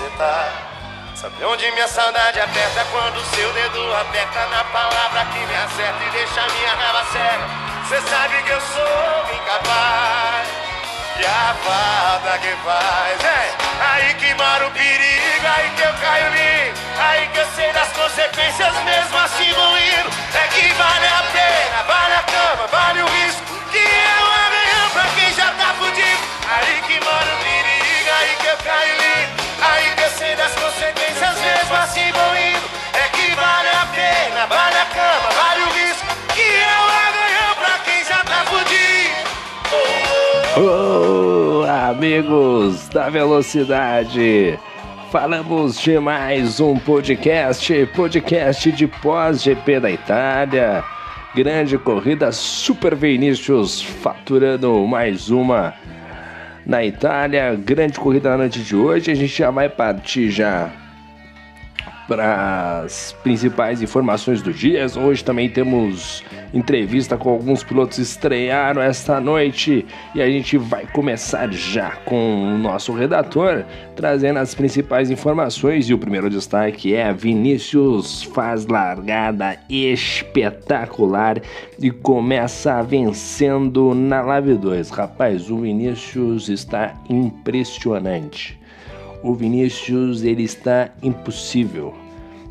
você tá. Sabe onde minha saudade aperta quando seu dedo aperta na palavra que me acerta e deixa minha raiva cega. Cê sabe que eu sou incapaz. E a falta que faz é aí que mora o perigo, aí que eu caio lindo, aí que eu sei das consequências mesmo assim vou indo. É que vale a pena, vale a cama, vale o risco que eu amanhã pra quem já tá fudido. Aí que mora o perigo, aí que eu caio lindo, sei das consequências mesmo assim indo. É que vale a pena, vale a cama, vale o risco que eu amanhã pra quem já tá fudido. Oh, amigos da velocidade, falamos de mais um podcast, podcast de pós-GP da Itália. Grande corrida, Super Vinícius faturando mais uma na Itália. Grande corrida na noite de hoje. A gente já vai partir já para as principais informações do dia. Hoje também temos entrevista com alguns pilotos que estrearam esta noite e a gente vai começar já com o nosso redator trazendo as principais informações e o primeiro destaque é Vinícius faz largada espetacular e começa vencendo na Live 2. Rapaz, o Vinícius está impressionante. O Vinícius ele está impossível.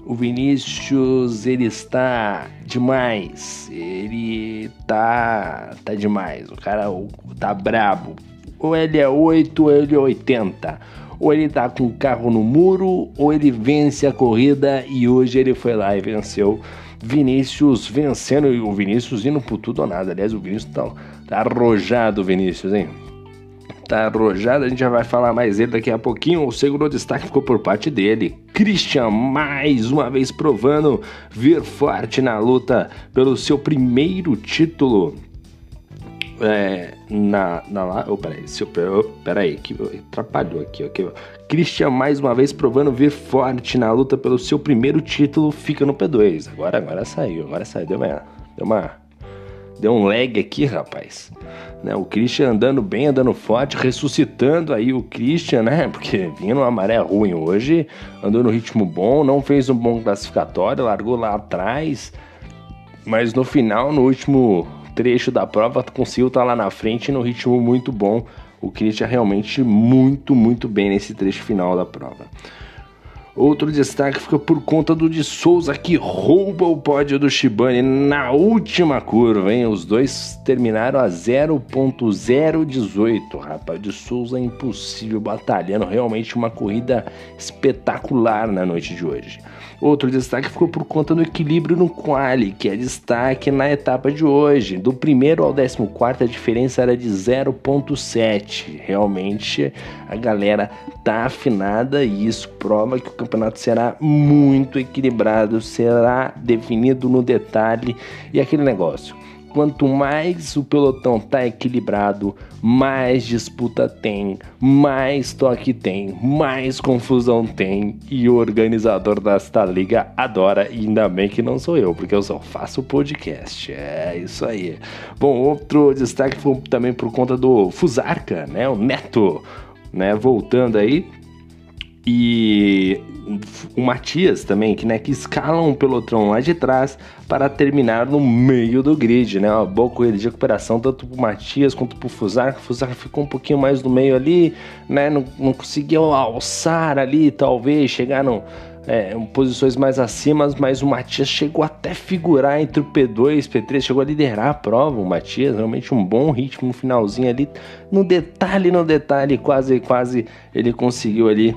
O Vinícius ele está demais. Ele tá tá demais. O cara tá brabo. Ou ele é 8 ou ele é 80. Ou ele tá com o carro no muro ou ele vence a corrida e hoje ele foi lá e venceu. Vinícius vencendo e o Vinícius indo por tudo ou nada. Aliás, o Vinícius tá, tá arrojado, Vinícius, hein? Tá arrojado, a gente já vai falar mais dele daqui a pouquinho. O segundo destaque ficou por parte dele. Christian, mais uma vez provando vir forte na luta pelo seu primeiro título. É, na, na lá. Oh, peraí, se eu, oh, peraí, que atrapalhou aqui, ok? Christian, mais uma vez provando vir forte na luta pelo seu primeiro título, fica no P2. Agora, agora saiu, agora saiu, deu uma. Deu uma Deu um lag aqui, rapaz. Né, o Christian andando bem, andando forte, ressuscitando aí o Christian, né? Porque vinha numa maré ruim hoje, andou no ritmo bom, não fez um bom classificatório, largou lá atrás, mas no final, no último trecho da prova, conseguiu estar tá lá na frente no ritmo muito bom. O Christian realmente muito, muito bem nesse trecho final da prova. Outro destaque fica por conta do de Souza que rouba o pódio do Shibane na última curva, hein? Os dois terminaram a 0.018, rapaz. De Souza é impossível batalhando, realmente uma corrida espetacular na noite de hoje. Outro destaque ficou por conta do equilíbrio no quali, que é destaque na etapa de hoje. Do primeiro ao décimo quarto a diferença era de 0.7. Realmente a galera tá afinada e isso prova que o campeonato será muito equilibrado, será definido no detalhe e aquele negócio quanto mais o pelotão tá equilibrado, mais disputa tem, mais toque tem, mais confusão tem e o organizador desta liga adora, e ainda bem que não sou eu, porque eu só faço podcast. É isso aí. Bom, outro destaque foi também por conta do Fusarca, né? O Neto, né? Voltando aí. E o Matias também, que, né, que escalam um pelotão lá de trás para terminar no meio do grid, né? Uma boa corrida de recuperação, tanto pro Matias quanto pro Fusar. O Fusar ficou um pouquinho mais no meio ali, né? Não, não conseguiu alçar ali, talvez, chegar no, é, posições mais acima, mas o Matias chegou até figurar entre o P2 e P3, chegou a liderar a prova. O Matias, realmente um bom ritmo no finalzinho ali, no detalhe, no detalhe, quase, quase ele conseguiu ali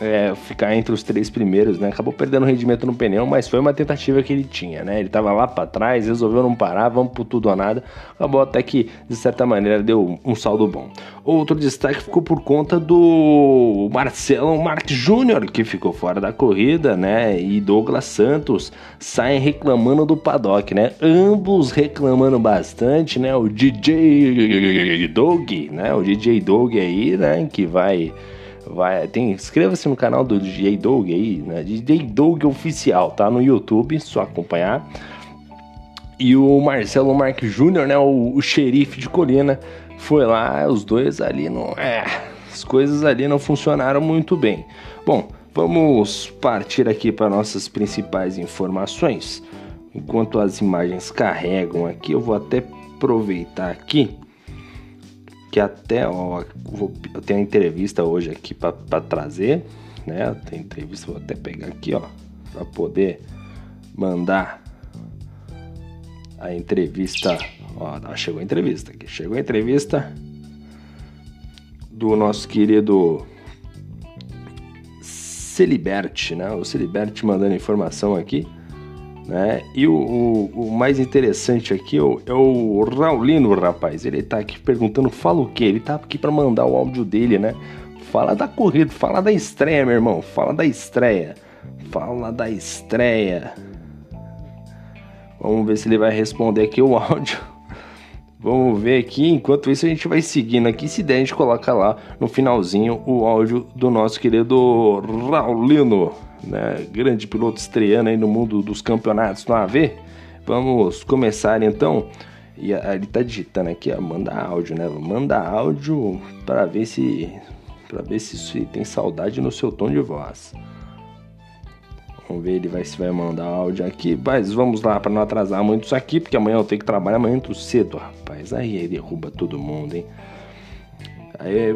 é, ficar entre os três primeiros, né? Acabou perdendo rendimento no pneu, mas foi uma tentativa que ele tinha, né? Ele tava lá para trás, resolveu não parar, vamos por tudo ou nada. Acabou até que, de certa maneira, deu um saldo bom. Outro destaque ficou por conta do Marcelo Marques Júnior, que ficou fora da corrida, né? E Douglas Santos saem reclamando do paddock, né? Ambos reclamando bastante, né? O DJ Doug, né? O DJ Doug aí, né? Que vai vai tem inscreva-se no canal do DJ Doug aí, né? DJ Doug oficial, tá no YouTube, só acompanhar. E o Marcelo Marques Júnior, né, o, o xerife de Colina, foi lá, os dois ali no é, as coisas ali não funcionaram muito bem. Bom, vamos partir aqui para nossas principais informações. Enquanto as imagens carregam aqui, eu vou até aproveitar aqui que até ó, vou, eu tenho entrevista hoje aqui para trazer, né? Tem entrevista, vou até pegar aqui, ó, para poder mandar a entrevista. Ó, chegou a entrevista aqui, chegou a entrevista do nosso querido Celiberte, né? O Celiberte mandando informação aqui. Né? E o, o, o, mais interessante aqui é o, é o Raulino, rapaz. Ele tá aqui perguntando, fala o quê? Ele tá aqui para mandar o áudio dele, né? Fala da corrida, fala da estreia, meu irmão. Fala da estreia. Fala da estreia. Vamos ver se ele vai responder aqui o áudio. Vamos ver aqui, enquanto isso a gente vai seguindo aqui. Se der, a gente coloca lá no finalzinho o áudio do nosso querido Raulino, né? Grande piloto estreando aí no mundo dos campeonatos no AV. Vamos começar então. E ele tá digitando aqui, ó, manda áudio, né? Manda áudio para ver se para ver se tem saudade no seu tom de voz. Vamos ver ele vai se vai mandar áudio aqui. Mas vamos lá para não atrasar muito isso aqui, porque amanhã eu tenho que trabalhar muito cedo, rapaz. Aí ele derruba todo mundo, hein?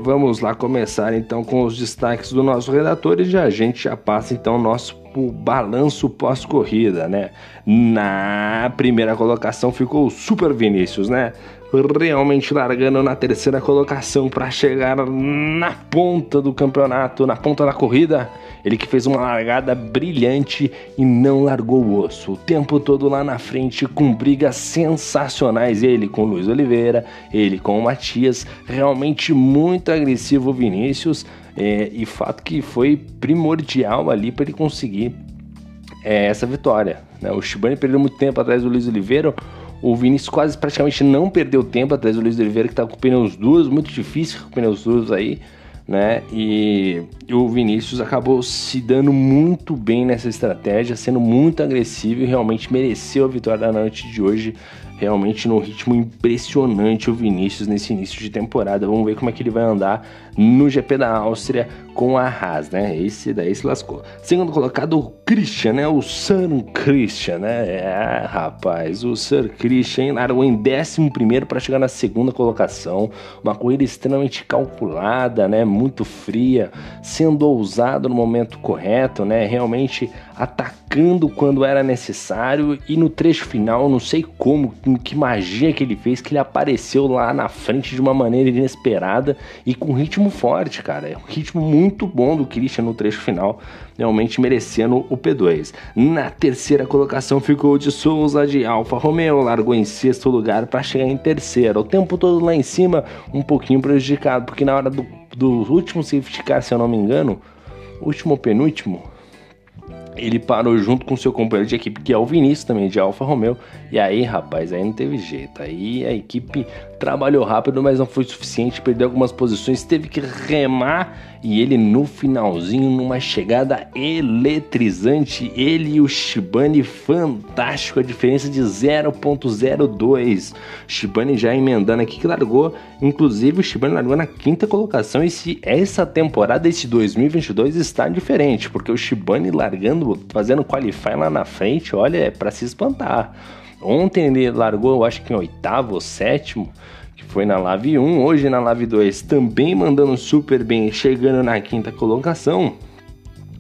Vamos lá começar então com os destaques do nosso redator e já a gente já passa então o nosso balanço pós-corrida, né? Na primeira colocação ficou o Super Vinícius, né? realmente largando na terceira colocação para chegar na ponta do campeonato, na ponta da corrida. Ele que fez uma largada brilhante e não largou o osso. O tempo todo lá na frente com brigas sensacionais. Ele com o Luiz Oliveira, ele com o Matias. Realmente muito agressivo o Vinícius. É, e fato que foi primordial ali para ele conseguir é, essa vitória. Né? O Shibane perdeu muito tempo atrás do Luiz Oliveira. O Vinícius quase praticamente não perdeu tempo atrás do Luiz Oliveira, que está com pneus duros, muito difícil com pneus duros aí, né? E, o Vinícius acabou se dando muito bem nessa estratégia, sendo muito agressivo e realmente mereceu a vitória da noite de hoje realmente num ritmo impressionante o Vinícius nesse início de temporada. Vamos ver como é que ele vai andar no GP da Áustria com a Haas, né? Esse daí se lascou. Segundo colocado, o Christian, né? O Sir Christian, né? É, rapaz, o Sir Christian largou em 11 para chegar na segunda colocação. Uma corrida extremamente calculada, né? Muito fria, sendo ousado no momento correto, né? Realmente atacando quando era necessário e no trecho final, não sei como, que magia que ele fez, que ele apareceu lá na frente de uma maneira inesperada e com ritmo forte, cara. É um ritmo muito bom do Christian no trecho final, realmente merecendo o P2. Na terceira colocação ficou o de Souza de Alfa Romeo, largou em sexto lugar para chegar em terceiro. O tempo todo lá em cima, um pouquinho prejudicado, porque na hora do, do último safety car, se eu não me engano, último penúltimo, ele parou junto com seu companheiro de equipe, que é o Vinícius também, de Alfa Romeo. E aí, rapaz, aí não teve jeito. Aí a equipe trabalhou rápido, mas não foi suficiente, perdeu algumas posições, teve que remar e ele no finalzinho, numa chegada eletrizante, ele e o Shibane fantástico, a diferença de 0.02. Shibane já emendando aqui que largou, inclusive o Shibane largou na quinta colocação e se essa temporada, esse 2022 está diferente, porque o Shibane largando, fazendo qualify lá na frente, olha, é para se espantar. Ontem ele largou, eu acho que em oitavo ou sétimo, que foi na Live 1, hoje na Live 2 também mandando super bem, chegando na quinta colocação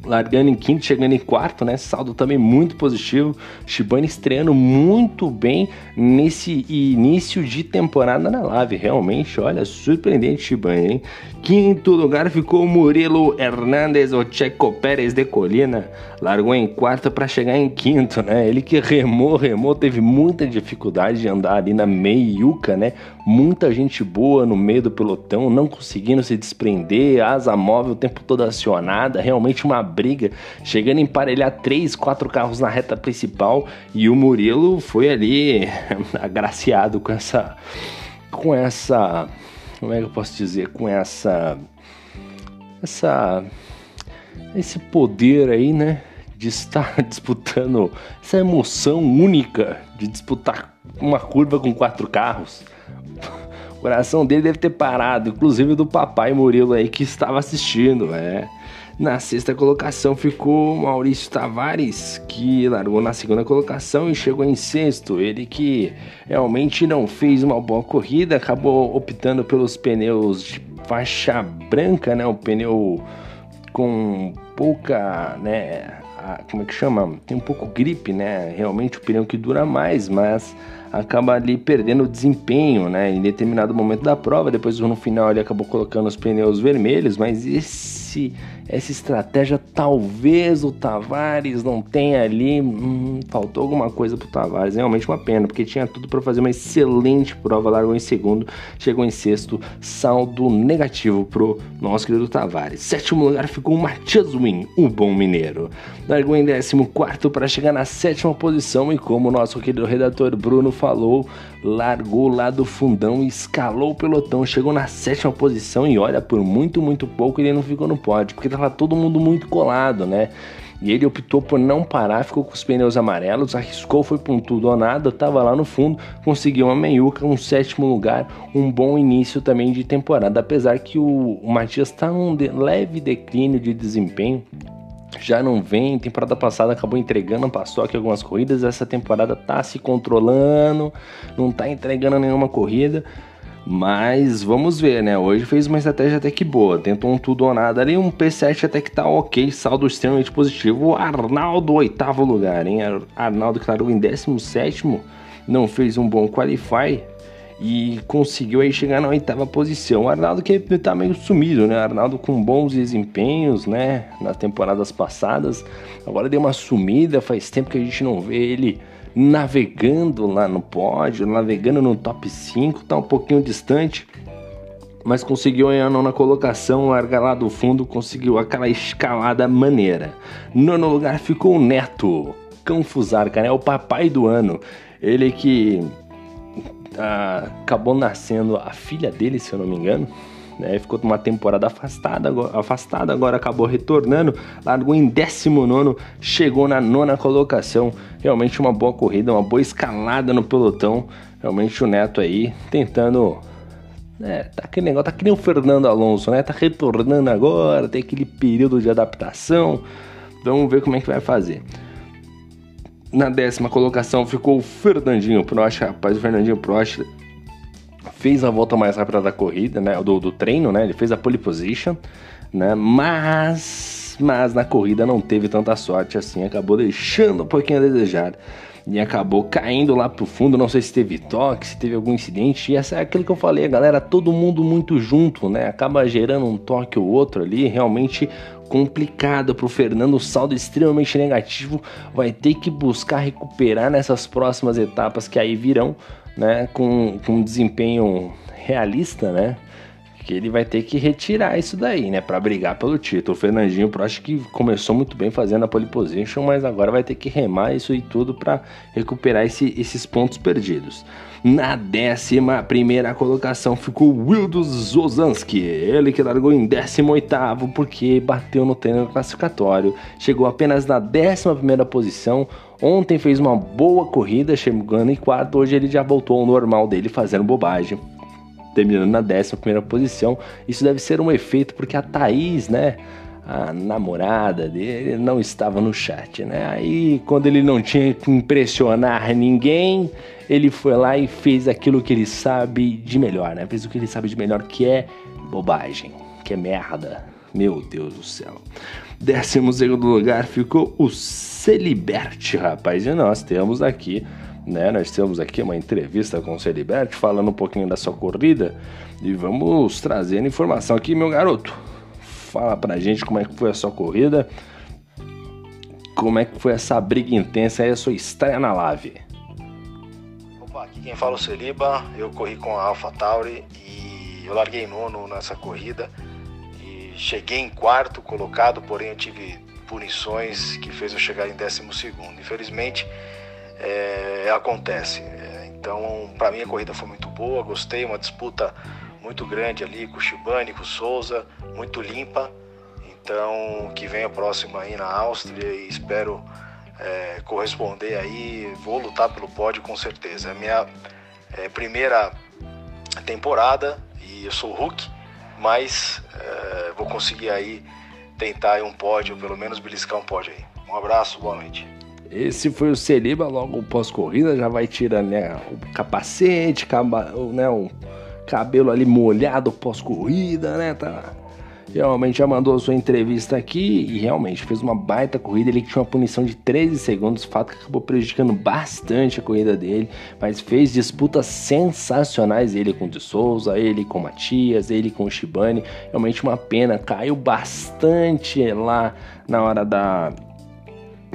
largando em quinto, chegando em quarto, né? Saldo também muito positivo. Shibane estreando muito bem nesse início de temporada na Live. Realmente, olha, surpreendente Shibane, hein? Quinto lugar ficou Murilo Hernandes, o Checo Pérez de Colina. Largou em quarto para chegar em quinto, né? Ele que remou, remou, teve muita dificuldade de andar ali na meiuca, né? Muita gente boa no meio do pelotão, não conseguindo se desprender, asa móvel o tempo todo acionada, realmente uma briga, chegando a emparelhar três, quatro carros na reta principal e o Murilo foi ali agraciado com essa com essa como é que eu posso dizer, com essa essa esse poder aí, né, de estar disputando essa emoção única de disputar uma curva com quatro carros coração dele deve ter parado, inclusive do papai Murilo aí que estava assistindo, é. Na sexta colocação ficou Maurício Tavares, que largou na segunda colocação e chegou em sexto. Ele que realmente não fez uma boa corrida, acabou optando pelos pneus de faixa branca, né? O pneu com pouca, né? como é que chama? Tem um pouco gripe, né? Realmente o pneu que dura mais, mas acaba ali perdendo desempenho, né? Em determinado momento da prova, depois no final ele acabou colocando os pneus vermelhos, mas esse essa estratégia talvez o Tavares não tenha ali, hum, faltou alguma coisa pro Tavares, realmente uma pena, porque tinha tudo para fazer uma excelente prova, largou em segundo, chegou em sexto, saldo negativo pro nosso querido Tavares. Sétimo lugar ficou o Matias Win, o bom mineiro. Largou em décimo quarto para chegar na sétima posição. E como o nosso querido redator Bruno falou, largou lá do fundão, escalou o pelotão, chegou na sétima posição e olha, por muito, muito pouco ele não ficou no pódio, porque tava todo mundo muito colado, né? E ele optou por não parar, ficou com os pneus amarelos, arriscou, foi com tudo ou nada, tava lá no fundo, conseguiu uma meiuca, um sétimo lugar, um bom início também de temporada. Apesar que o, o Matias está num leve declínio de desempenho, já não vem. Temporada passada acabou entregando, passou aqui algumas corridas. Essa temporada tá se controlando, não tá entregando nenhuma corrida. Mas vamos ver, né? Hoje fez uma estratégia até que boa. Tentou um tudo ou nada ali. Um P7 até que tá ok. Saldo extremamente positivo. Arnaldo, oitavo lugar, hein? Arnaldo largou em 17. Não fez um bom qualify e conseguiu aí chegar na oitava posição. O Arnaldo que tá meio sumido, né? Arnaldo com bons desempenhos, né? Nas temporadas passadas. Agora deu uma sumida, faz tempo que a gente não vê ele navegando lá no pódio, navegando no top 5, tá um pouquinho distante. Mas conseguiu aí a nona colocação, largar lá do fundo, conseguiu aquela escalada maneira. Nono lugar ficou o Neto, Cão Fusarca, né? O papai do ano. Ele que ah, acabou nascendo a filha dele, se eu não me engano. Né, ficou uma temporada afastada, afastada, agora acabou retornando, largou em 19, chegou na nona colocação. Realmente uma boa corrida, uma boa escalada no pelotão. Realmente o Neto aí tentando. É, tá aquele negócio, tá que nem o Fernando Alonso, né? Tá retornando agora, tem aquele período de adaptação. Vamos ver como é que vai fazer. Na décima colocação ficou o Fernandinho Prost, rapaz, o Fernandinho Prost fez a volta mais rápida da corrida, né, do, do treino, né, ele fez a pole position, né, mas, mas na corrida não teve tanta sorte assim, acabou deixando um pouquinho a desejar e acabou caindo lá pro fundo, não sei se teve toque, se teve algum incidente, e essa é aquilo que eu falei, galera, todo mundo muito junto, né, acaba gerando um toque ou outro ali, realmente complicado para o Fernando, saldo extremamente negativo, vai ter que buscar recuperar nessas próximas etapas que aí virão, né, com, com um desempenho realista, né, que ele vai ter que retirar isso daí, né, para brigar pelo título. O Fernandinho Prost que começou muito bem fazendo a pole position, mas agora vai ter que remar isso e tudo para recuperar esse, esses pontos perdidos. Na décima primeira colocação ficou Wildos Zozanski, ele que largou em 18 porque bateu no treino classificatório, chegou apenas na décima primeira posição, ontem fez uma boa corrida, chegando em quarto, hoje ele já voltou ao normal dele fazendo bobagem, terminando na décima primeira posição, isso deve ser um efeito porque a Thaís, né, a namorada dele não estava no chat, né? Aí, quando ele não tinha que impressionar ninguém, ele foi lá e fez aquilo que ele sabe de melhor, né? Fez o que ele sabe de melhor, que é bobagem, que é merda. Meu Deus do céu. Décimo segundo lugar ficou o Celiberte, rapaz. E nós temos aqui, né? Nós temos aqui uma entrevista com o Celiberte falando um pouquinho da sua corrida e vamos trazer informação aqui, meu garoto Fala pra gente como é que foi a sua corrida, como é que foi essa briga intensa aí, a sua estreia na Lave. Opa, aqui quem fala é o Celiba, eu corri com a Alpha Tauri e eu larguei nono nessa corrida e cheguei em quarto colocado, porém eu tive punições que fez eu chegar em décimo segundo. Infelizmente, é, acontece. É, então, para mim a corrida foi muito boa, gostei, uma disputa muito grande ali com o Shibane, com o Souza, muito limpa. Então, que venha próximo aí na Áustria e espero é, corresponder aí. Vou lutar pelo pódio com certeza. É a minha é, primeira temporada e eu sou Hulk, mas é, vou conseguir aí tentar um pódio, pelo menos beliscar um pódio aí. Um abraço, boa noite. Esse foi o Celiba, logo pós-corrida, já vai tirando né, o capacete, caba, né, o cabelo ali molhado pós-corrida, né? Tá, realmente já mandou sua entrevista aqui e realmente fez uma baita corrida. Ele tinha uma punição de 13 segundos, fato que acabou prejudicando bastante a corrida dele, mas fez disputas sensacionais. Ele com o de Souza, ele com o Matias, ele com o Shibane. Realmente uma pena, caiu bastante lá na hora da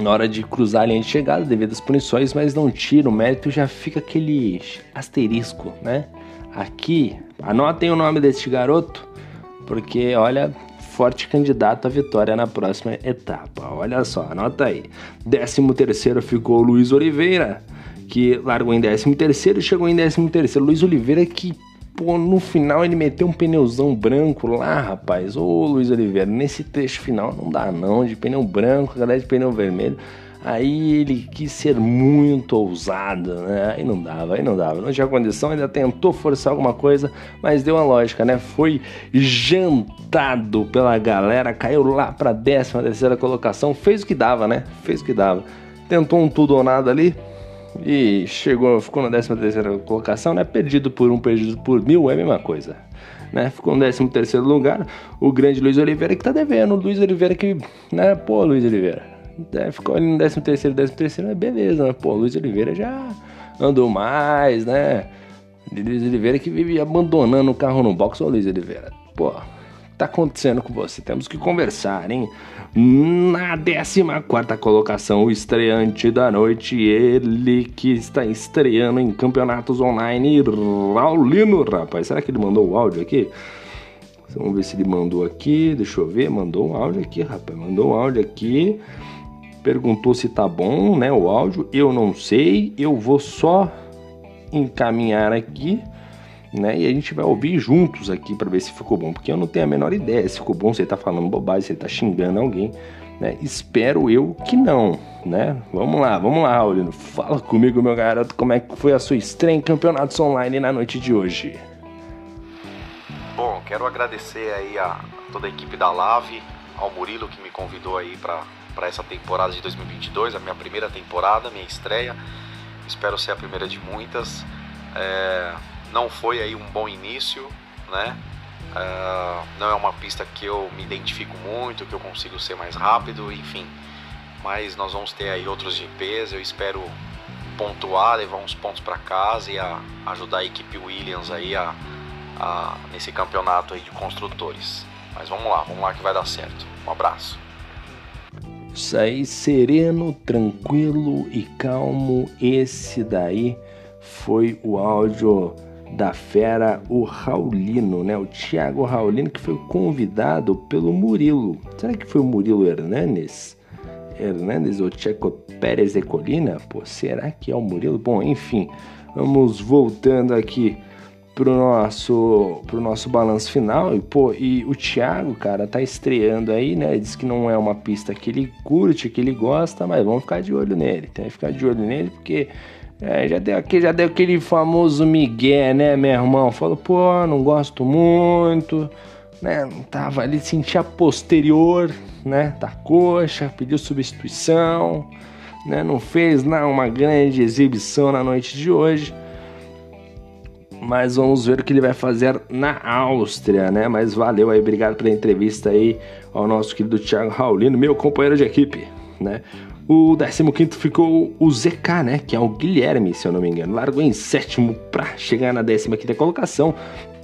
na hora de cruzar a linha de chegada devido às punições, mas não tira o mérito, já fica aquele asterisco, né? Aqui, anotem o nome deste garoto, porque olha, forte candidato à vitória na próxima etapa. Olha só, anota aí. 13 terceiro ficou Luiz Oliveira, que largou em 13 terceiro e chegou em 13 terceiro. Luiz Oliveira que Pô, no final ele meteu um pneuzão branco lá, rapaz. Ô Luiz Oliveira, nesse trecho final não dá não, de pneu branco, galera de pneu vermelho. Aí ele quis ser muito ousado, né? Aí não dava, aí não dava. Não tinha condição, ainda tentou forçar alguma coisa, mas deu uma lógica, né? Foi jantado pela galera, caiu lá pra décima terceira colocação, fez o que dava, né? Fez o que dava. Tentou um tudo ou nada ali, e chegou, ficou na 13 terceira colocação, né? Perdido por um, perdido por mil é a mesma coisa. Né? Ficou no 13 terceiro lugar, o grande Luiz Oliveira que tá devendo, o Luiz Oliveira que, né? Pô, Luiz Oliveira, é, ficou ali no 13 terceiro, 13 terceiro, né? beleza, né? Pô, Luiz Oliveira já andou mais, né? Luiz Oliveira que vive abandonando o carro no box, ô Luiz Oliveira, pô, tá acontecendo com você? Temos que conversar, hein? Na 14 colocação, o estreante da noite, ele que está estreando em campeonatos online, Raulino, rapaz. Será que ele mandou o áudio aqui? Vamos ver se ele mandou aqui. Deixa eu ver. Mandou um áudio aqui, rapaz. Mandou um áudio aqui. Perguntou se tá bom, né? O áudio. Eu não sei. Eu vou só encaminhar aqui né? E a gente vai ouvir juntos aqui para ver se ficou bom, porque eu não tenho a menor ideia se ficou bom, se ele tá falando bobagem, se ele tá xingando alguém, né? Espero eu que não, né? Vamos lá, vamos lá, Aurino. Fala comigo, meu garoto, como é que foi a sua estreia em campeonatos online na noite de hoje? Bom, quero agradecer aí a toda a equipe da Lave, ao Murilo que me convidou aí para essa temporada de 2022, a minha primeira temporada, minha estreia. Espero ser a primeira de muitas. É, não foi aí um bom início, né? Uh, não é uma pista que eu me identifico muito, que eu consigo ser mais rápido, enfim. Mas nós vamos ter aí outros GPs, eu espero pontuar, levar uns pontos para casa e a, ajudar a equipe Williams aí a, a, nesse campeonato aí de construtores. Mas vamos lá, vamos lá que vai dar certo. Um abraço. Isso aí, sereno, tranquilo e calmo. Esse daí foi o áudio da fera, o Raulino, né? O Thiago Raulino, que foi convidado pelo Murilo. Será que foi o Murilo Hernandes? Hernandes ou Checo Pérez de Colina? Pô, será que é o Murilo? Bom, enfim, vamos voltando aqui pro nosso pro nosso balanço final e pô e o Thiago cara tá estreando aí né diz que não é uma pista que ele curte que ele gosta mas vamos ficar de olho nele tem que ficar de olho nele porque é, já deu, aquele, já deu aquele famoso migué, né, meu irmão? Falou, pô, não gosto muito, né? Tava ali, sentia posterior, né, da coxa, pediu substituição, né? Não fez não, uma grande exibição na noite de hoje. Mas vamos ver o que ele vai fazer na Áustria, né? Mas valeu aí, obrigado pela entrevista aí ao nosso querido Thiago Raulino, meu companheiro de equipe, né? O 15 ficou o ZK, né? Que é o Guilherme, se eu não me engano. Largou em sétimo para chegar na 15 colocação.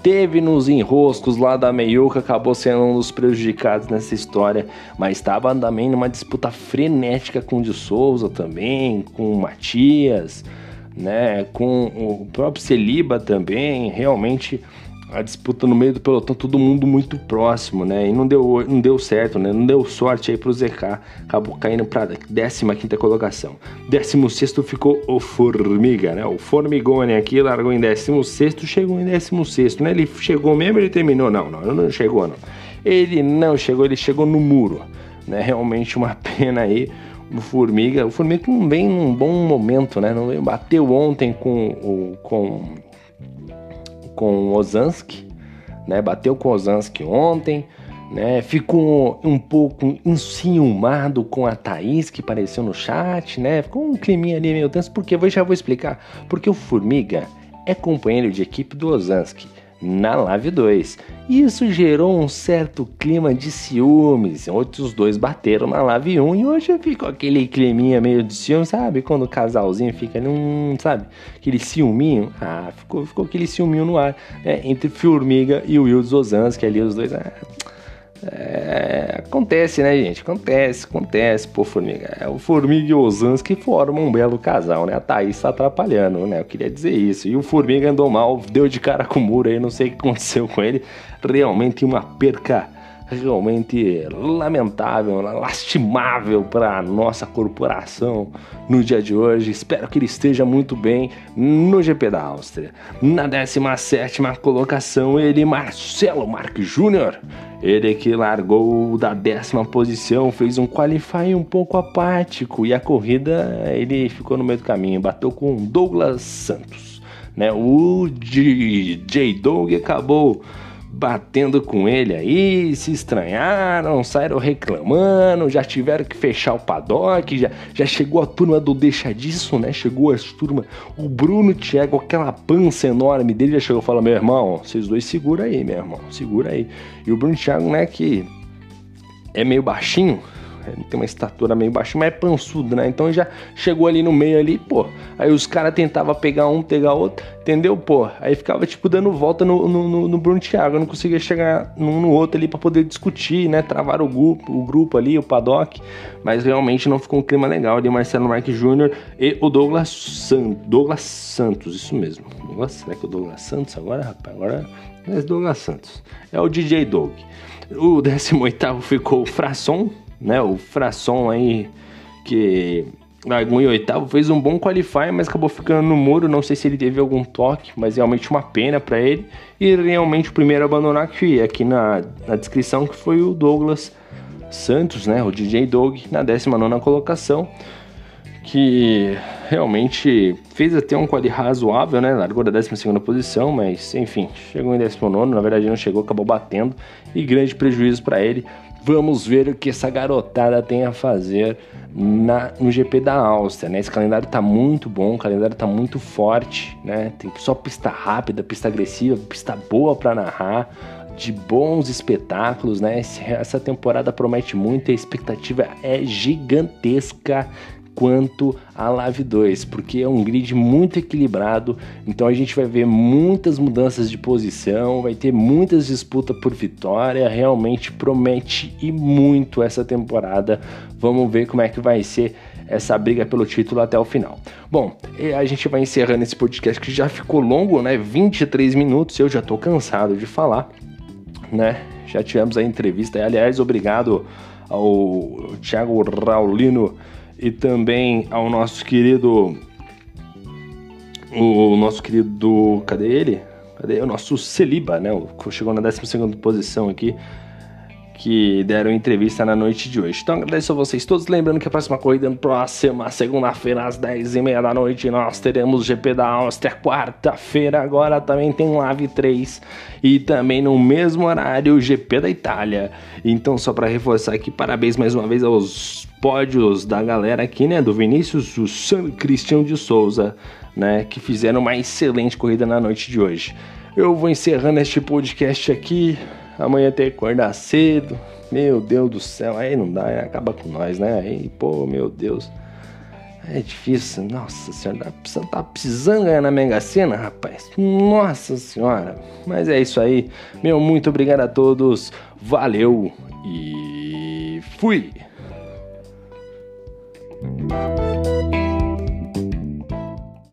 Teve nos enroscos lá da Meiuca, acabou sendo um dos prejudicados nessa história, mas estava também numa disputa frenética com o de Souza também, com o Matias, né? Com o próprio Celiba também. Realmente a disputa no meio do pelotão, todo mundo muito próximo, né? E não deu, não deu certo, né? Não deu sorte aí pro ZK, acabou caindo pra 15 colocação. 16 ficou o Formiga, né? O Formigone aqui largou em 16, chegou em 16, né? Ele chegou mesmo, ele terminou? Não, não, não chegou, não. Ele não chegou, ele chegou no muro, né? Realmente uma pena aí. O Formiga, o Formiga não vem num bom momento, né? Não bateu ontem com o com com o Ozanski, né? Bateu com o Ozanski ontem, né? Ficou um pouco enciumado com a Thaís que apareceu no chat, né? Ficou um climinha ali meio tenso, porque eu já vou explicar. Porque o Formiga é companheiro de equipe do Ozanski na Live 2. Isso gerou um certo clima de ciúmes. Outros dois bateram na Live 1 e hoje ficou aquele climinha meio de ciúme, sabe? Quando o casalzinho fica ali, um, sabe? Aquele ciúminho. Ah, ficou, ficou aquele ciúminho no ar. Né? Entre Formiga e o Will que ali os dois. Ah, é, acontece, né, gente? Acontece, acontece, pô, Formiga. É o Formiga e o Osansky formam um belo casal, né? A Thaís tá atrapalhando, né? Eu queria dizer isso. E o Formiga andou mal, deu de cara com o muro aí, não sei o que aconteceu com ele. Realmente uma perca realmente lamentável, lastimável para nossa corporação no dia de hoje. Espero que ele esteja muito bem no GP da Áustria. Na 17 colocação, ele, Marcelo Marques Júnior. Ele que largou da décima posição, fez um qualify um pouco apático e a corrida ele ficou no meio do caminho, bateu com Douglas Santos. Né? O DJ Doug acabou batendo com ele aí, se estranharam, saíram reclamando, já tiveram que fechar o paddock, já, já chegou a turma do Deixa Disso, né? Chegou a turma, o Bruno Thiago, aquela pança enorme dele, já chegou e falou: Meu irmão, vocês dois segura aí, meu irmão, segura aí. E o Bruno Thiago, né, que é meio baixinho, ele tem uma estatura meio baixa, mas é pançudo, né? Então já chegou ali no meio ali, pô. Aí os caras tentavam pegar um, pegar outro, entendeu? Pô, aí ficava tipo dando volta no, no, no, no Bruno Thiago. Eu não conseguia chegar num no outro ali para poder discutir, né? Travar o grupo, o grupo ali, o paddock. Mas realmente não ficou um clima legal ali. Marcelo Marques Jr. e o Douglas Santos. Douglas Santos, isso mesmo. Douglas, será que é o Douglas Santos agora, rapaz? Agora é Douglas Santos. É o DJ Doug. O 18 ficou o Frasson né? O Frasson aí, que largou em oitavo, fez um bom qualify, mas acabou ficando no muro. Não sei se ele teve algum toque, mas realmente uma pena para ele. E realmente o primeiro a abandonar, que aqui na, na descrição, que foi o Douglas Santos, né? O DJ Doug, na 19 colocação. Que realmente fez até um quali razoável, né? Largou da 12 posição, mas enfim, chegou em 19. Na verdade, não chegou, acabou batendo. E grande prejuízo para ele. Vamos ver o que essa garotada tem a fazer na, no GP da Áustria, né? Esse calendário tá muito bom, o calendário tá muito forte, né? Tem só pista rápida, pista agressiva, pista boa para narrar, de bons espetáculos, né? Essa temporada promete muito, a expectativa é gigantesca quanto a Live 2, porque é um grid muito equilibrado, então a gente vai ver muitas mudanças de posição, vai ter muitas disputas por vitória, realmente promete e muito essa temporada. Vamos ver como é que vai ser essa briga pelo título até o final. Bom, a gente vai encerrando esse podcast que já ficou longo, né? 23 minutos, eu já tô cansado de falar, né? Já tivemos a entrevista, aliás, obrigado ao Thiago Raulino e também ao nosso querido. O nosso querido. Cadê ele? Cadê? O nosso Celiba, né? O que chegou na 12 posição aqui que deram entrevista na noite de hoje. Então agradeço a vocês todos. Lembrando que a próxima corrida, próxima segunda-feira, às 10h30 da noite, nós teremos GP da Áustria. Quarta-feira, agora também tem Live 3 e também no mesmo horário o GP da Itália. Então, só para reforçar aqui, parabéns mais uma vez aos pódios da galera aqui, né? Do Vinícius, o San Cristian de Souza, né? Que fizeram uma excelente corrida na noite de hoje. Eu vou encerrando este podcast aqui amanhã tem que acordar cedo. Meu Deus do céu, aí não dá, aí acaba com nós, né? Aí, pô, meu Deus. É difícil, nossa senhora, tá, tá precisando ganhar na Mega Sena, rapaz. Nossa senhora. Mas é isso aí. Meu, muito obrigado a todos. Valeu e fui.